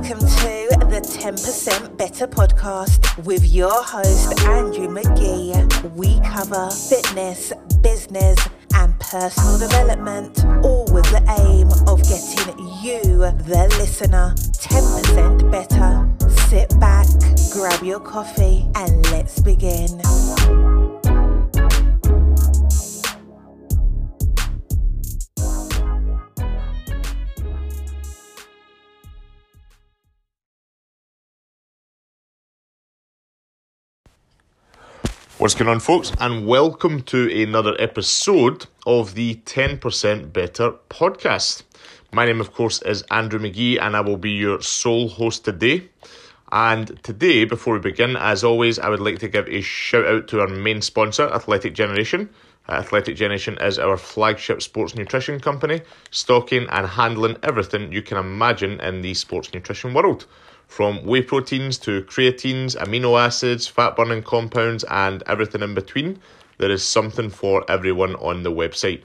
Welcome to the 10% Better podcast with your host, Andrew McGee. We cover fitness, business, and personal development, all with the aim of getting you, the listener, 10% better. Sit back, grab your coffee, and let's begin. What's going on, folks, and welcome to another episode of the 10% Better podcast. My name, of course, is Andrew McGee, and I will be your sole host today. And today, before we begin, as always, I would like to give a shout out to our main sponsor, Athletic Generation. Uh, Athletic Generation is our flagship sports nutrition company, stocking and handling everything you can imagine in the sports nutrition world from whey proteins to creatines, amino acids, fat burning compounds, and everything in between. There is something for everyone on the website.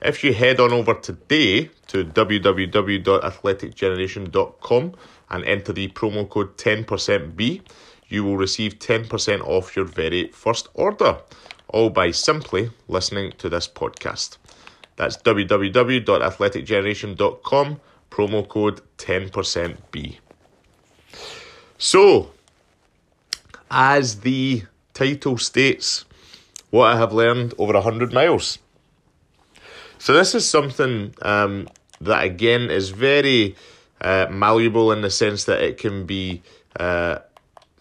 If you head on over today to www.athleticgeneration.com and enter the promo code 10%B, you will receive 10% off your very first order, all by simply listening to this podcast. That's www.athleticgeneration.com, promo code 10%B. So, as the title states, what I have learned over 100 miles. So, this is something um, that again is very uh, malleable in the sense that it can be, uh,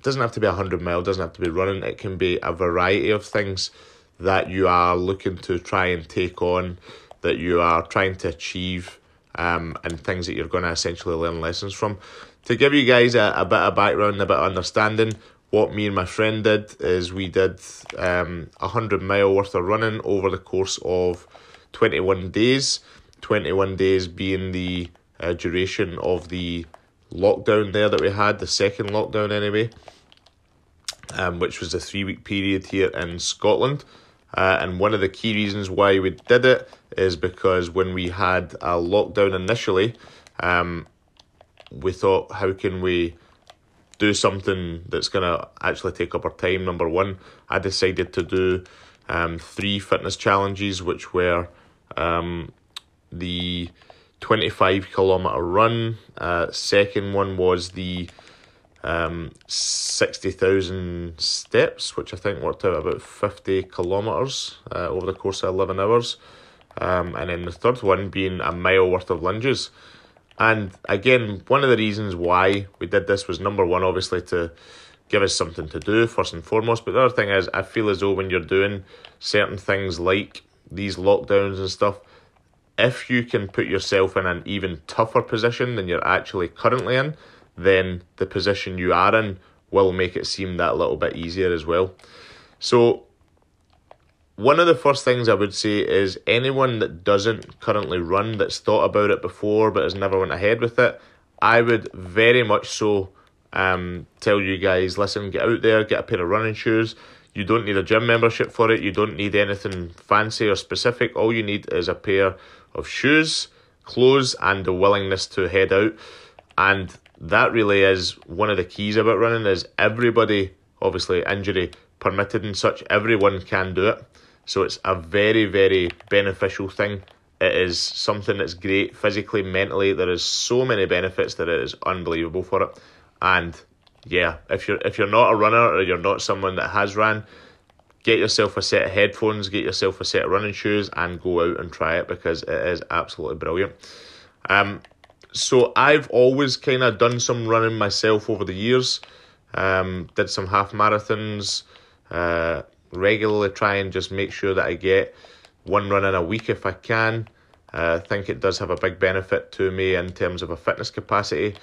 doesn't have to be 100 mile, doesn't have to be running, it can be a variety of things that you are looking to try and take on, that you are trying to achieve, um, and things that you're going to essentially learn lessons from to give you guys a, a bit of background, a bit of understanding, what me and my friend did is we did um, 100 mile worth of running over the course of 21 days. 21 days being the uh, duration of the lockdown there that we had, the second lockdown anyway, um, which was a three week period here in Scotland. Uh, and one of the key reasons why we did it is because when we had a lockdown initially, um, we thought, how can we do something that's going to actually take up our time? Number one, I decided to do um, three fitness challenges, which were um, the 25 kilometer run. Uh, second one was the um, 60,000 steps, which I think worked out about 50 kilometers uh, over the course of 11 hours. Um, and then the third one being a mile worth of lunges. And again, one of the reasons why we did this was number one, obviously, to give us something to do first and foremost. But the other thing is, I feel as though when you're doing certain things like these lockdowns and stuff, if you can put yourself in an even tougher position than you're actually currently in, then the position you are in will make it seem that little bit easier as well. So one of the first things I would say is anyone that doesn't currently run, that's thought about it before but has never went ahead with it, I would very much so um, tell you guys listen, get out there, get a pair of running shoes. You don't need a gym membership for it, you don't need anything fancy or specific. All you need is a pair of shoes, clothes, and the willingness to head out. And that really is one of the keys about running is everybody, obviously injury permitted and such, everyone can do it. So it's a very, very beneficial thing. It is something that's great physically, mentally. There is so many benefits that it is unbelievable for it. And yeah, if you're if you're not a runner or you're not someone that has ran, get yourself a set of headphones, get yourself a set of running shoes, and go out and try it because it is absolutely brilliant. Um, so I've always kind of done some running myself over the years. Um, did some half marathons. Uh, regularly try and just make sure that I get one run in a week if I can. Uh, I think it does have a big benefit to me in terms of a fitness capacity,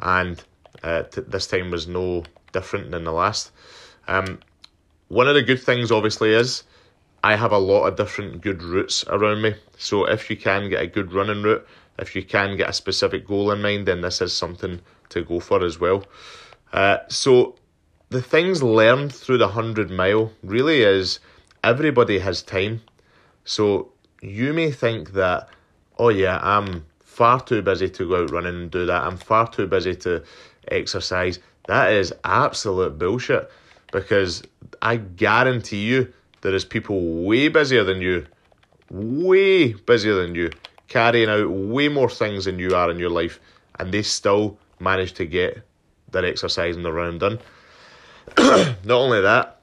and uh, t- this time was no different than the last. Um, one of the good things, obviously, is I have a lot of different good routes around me. So if you can get a good running route, if you can get a specific goal in mind, then this is something to go for as well. Uh, so the things learned through the 100 mile really is everybody has time. So you may think that, oh yeah, I'm far too busy to go out running and do that. I'm far too busy to exercise. That is absolute bullshit because I guarantee you there is people way busier than you, way busier than you, carrying out way more things than you are in your life, and they still manage to get their exercise and their running done. Not only that,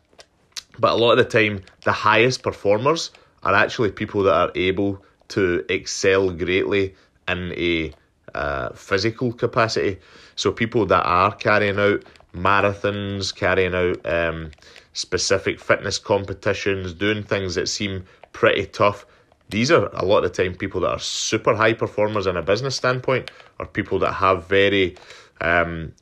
but a lot of the time, the highest performers are actually people that are able to excel greatly in a uh, physical capacity. So people that are carrying out marathons, carrying out um, specific fitness competitions, doing things that seem pretty tough. These are a lot of the time people that are super high performers in a business standpoint, or people that have very, um,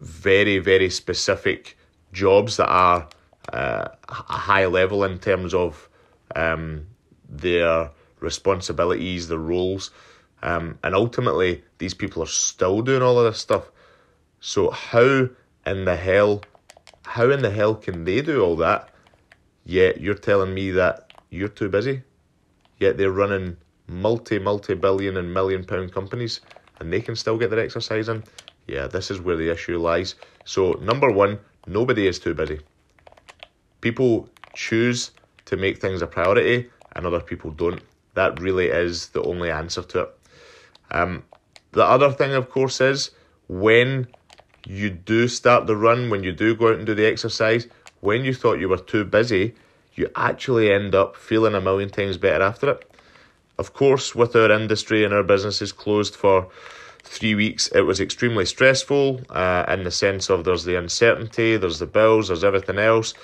very, very specific jobs that are uh, a high level in terms of um, their responsibilities, their roles. Um, and ultimately, these people are still doing all of this stuff. So, how in the hell, how in the hell can they do all that? Yet you're telling me that you're too busy. Yet they're running multi, multi billion and million pound companies and they can still get their exercise in. Yeah, this is where the issue lies. So, number one, nobody is too busy. People choose to make things a priority and other people don't. That really is the only answer to it. Um, the other thing, of course, is when you do start the run, when you do go out and do the exercise, when you thought you were too busy, you actually end up feeling a million times better after it. Of course, with our industry and our businesses closed for three weeks, it was extremely stressful uh, in the sense of there's the uncertainty, there's the bills, there's everything else.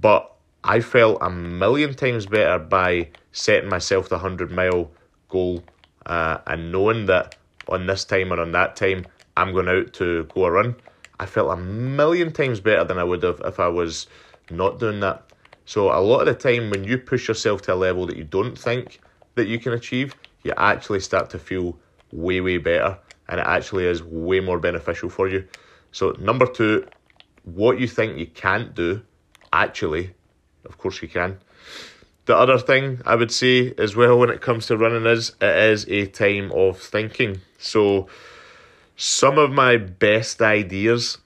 But I felt a million times better by setting myself the 100 mile goal uh, and knowing that on this time or on that time I'm going out to go a run. I felt a million times better than I would have if I was not doing that. So a lot of the time when you push yourself to a level that you don't think that you can achieve, you actually start to feel way, way better and it actually is way more beneficial for you. So number two, what you think you can't do, actually, of course you can. The other thing I would say as well when it comes to running is it is a time of thinking. So some of my best ideas,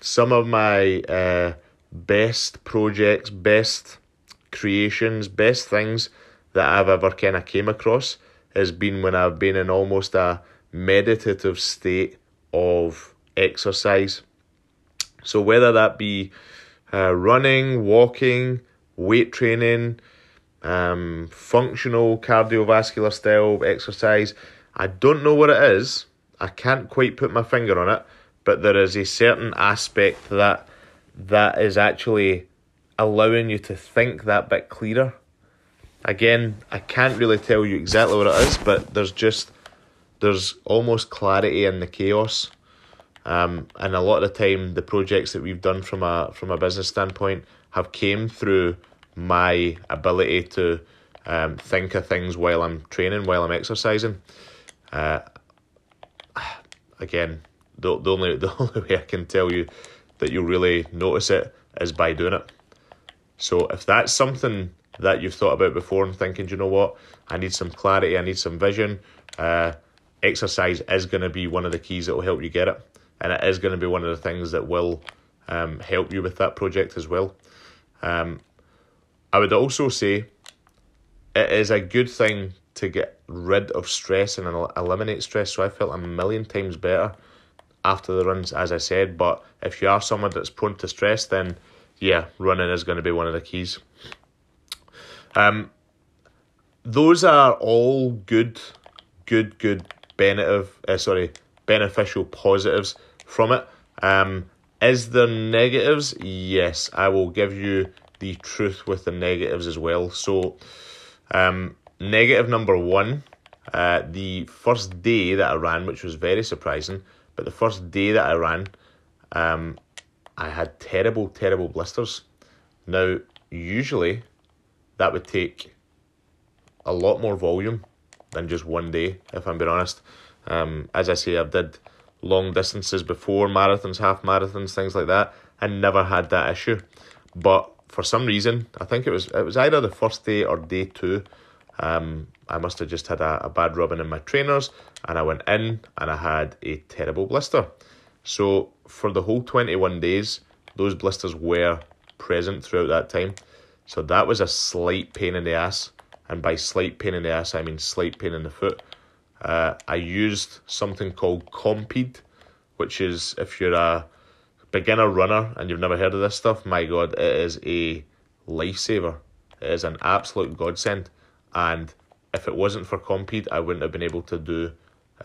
some of my uh, best projects, best creations, best things that I've ever kind of came across has been when I've been in almost a meditative state of exercise. So whether that be uh, running, walking, weight training, um, functional cardiovascular style exercise. I don't know what it is. I can't quite put my finger on it, but there is a certain aspect that that is actually allowing you to think that bit clearer. Again, I can't really tell you exactly what it is, but there's just there's almost clarity in the chaos. Um, and a lot of the time, the projects that we've done from a from a business standpoint have came through my ability to um, think of things while I'm training, while I'm exercising. Uh, again, the, the only the only way I can tell you that you'll really notice it is by doing it. So if that's something that you've thought about before and thinking, you know what, I need some clarity, I need some vision, uh, exercise is going to be one of the keys that will help you get it, and it is going to be one of the things that will um, help you with that project as well. Um, I would also say it is a good thing to get rid of stress and eliminate stress. So I felt a million times better after the runs, as I said. But if you are someone that's prone to stress, then yeah, running is going to be one of the keys. Um, those are all good, good, good benefit. Uh, sorry, beneficial positives from it. Um, is there negatives? Yes, I will give you the truth with the negatives as well. So, um, negative number one, uh, the first day that I ran, which was very surprising, but the first day that I ran, um, I had terrible, terrible blisters. Now, usually that would take a lot more volume than just one day, if I'm being honest. Um, as I say, I've did long distances before, marathons, half marathons, things like that, and never had that issue. But for some reason, I think it was it was either the first day or day two, Um, I must have just had a, a bad rubbing in my trainers, and I went in and I had a terrible blister. So for the whole 21 days, those blisters were present throughout that time. So that was a slight pain in the ass. And by slight pain in the ass, I mean slight pain in the foot. Uh, I used something called Compeed, which is if you're a beginner runner and you've never heard of this stuff, my God, it is a lifesaver. It is an absolute godsend. And if it wasn't for Compeed, I wouldn't have been able to do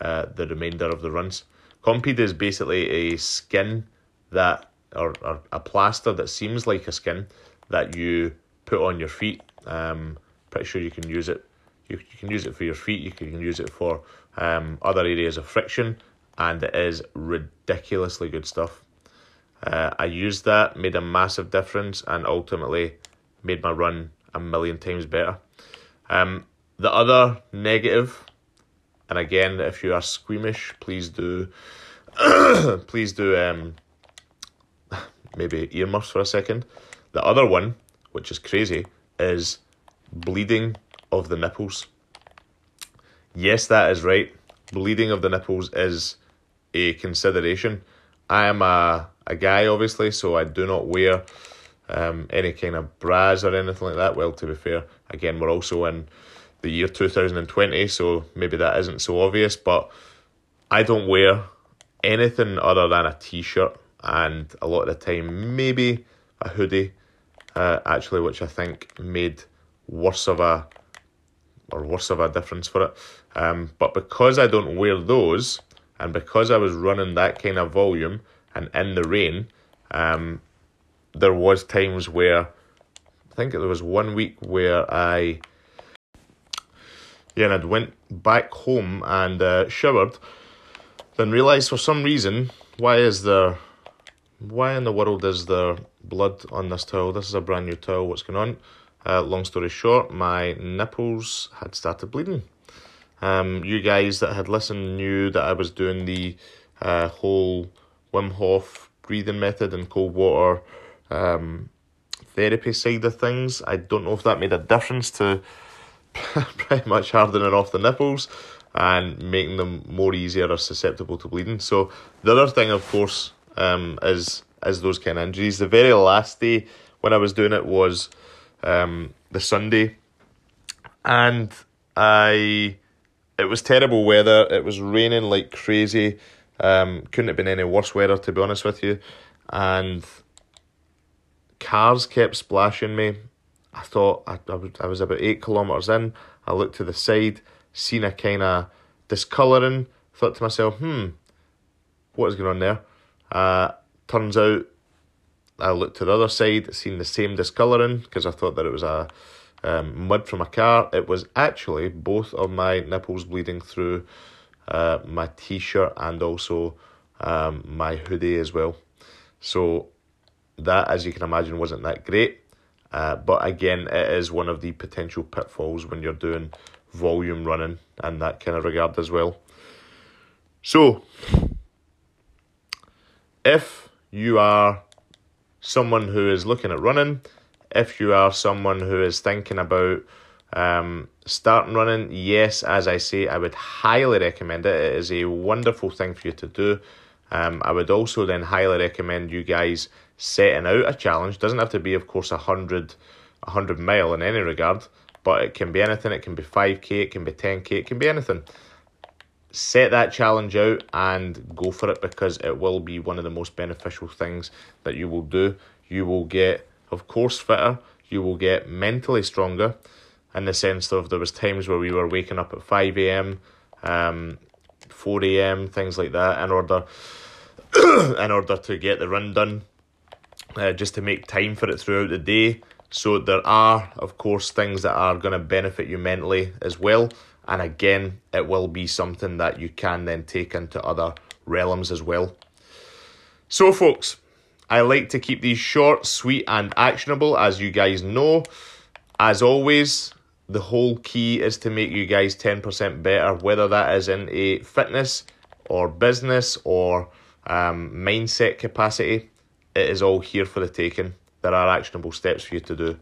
uh, the remainder of the runs. Compeed is basically a skin that, or, or a plaster that seems like a skin that you put on your feet. Um, pretty sure you can use it. You, you can use it for your feet. You can use it for um, other areas of friction, and it is ridiculously good stuff. Uh, I used that, made a massive difference, and ultimately made my run a million times better. Um, the other negative, and again, if you are squeamish, please do, please do um, maybe earmuffs for a second. The other one, which is crazy, is bleeding of the nipples. Yes, that is right. Bleeding of the nipples is a consideration. I am a, a guy, obviously, so I do not wear um, any kind of bras or anything like that. Well, to be fair, again, we're also in the year 2020, so maybe that isn't so obvious, but I don't wear anything other than a t shirt and a lot of the time, maybe a hoodie, uh, actually, which I think made worse of a or worse of a difference for it. Um, but because I don't wear those, and because I was running that kind of volume and in the rain, um, there was times where I think there was one week where I yeah, and I'd went back home and uh, showered, then realised for some reason why is there why in the world is there blood on this towel? This is a brand new towel. What's going on? Uh, long story short, my nipples had started bleeding. Um, you guys that had listened knew that I was doing the uh, whole Wim Hof breathing method and cold water um, therapy side of things. I don't know if that made a difference to pretty much hardening off the nipples and making them more easier or susceptible to bleeding. So the other thing, of course, um, is is those kind of injuries. The very last day when I was doing it was um, the Sunday, and I it was terrible weather. It was raining like crazy. Um, couldn't have been any worse weather to be honest with you, and cars kept splashing me. I thought I, I was about eight kilometres in. I looked to the side, seen a kind of discolouring. Thought to myself, hmm, what is going on there? Uh, turns out I looked to the other side, seen the same discolouring because I thought that it was a um, mud from a car. It was actually both of my nipples bleeding through uh, my t shirt and also um, my hoodie as well. So, that, as you can imagine, wasn't that great. Uh, but again, it is one of the potential pitfalls when you're doing volume running and that kind of regard as well. So, if you are someone who is looking at running, if you are someone who is thinking about um, starting running, yes, as I say, I would highly recommend it. It is a wonderful thing for you to do. Um, I would also then highly recommend you guys setting out a challenge. Doesn't have to be, of course, a hundred, a hundred mile in any regard, but it can be anything. It can be five k, it can be ten k, it can be anything set that challenge out and go for it because it will be one of the most beneficial things that you will do. You will get, of course, fitter. You will get mentally stronger in the sense of there was times where we were waking up at 5 a.m., um, 4 a.m., things like that in order in order to get the run done, uh, just to make time for it throughout the day. So there are, of course, things that are going to benefit you mentally as well. And again, it will be something that you can then take into other realms as well. So, folks, I like to keep these short, sweet, and actionable, as you guys know. As always, the whole key is to make you guys 10% better, whether that is in a fitness or business or um, mindset capacity. It is all here for the taking. There are actionable steps for you to do.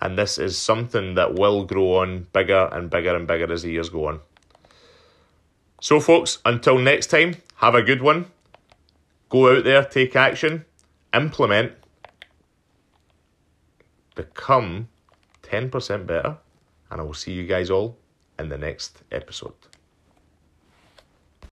And this is something that will grow on bigger and bigger and bigger as the years go on. So, folks, until next time, have a good one. Go out there, take action, implement, become 10% better, and I will see you guys all in the next episode.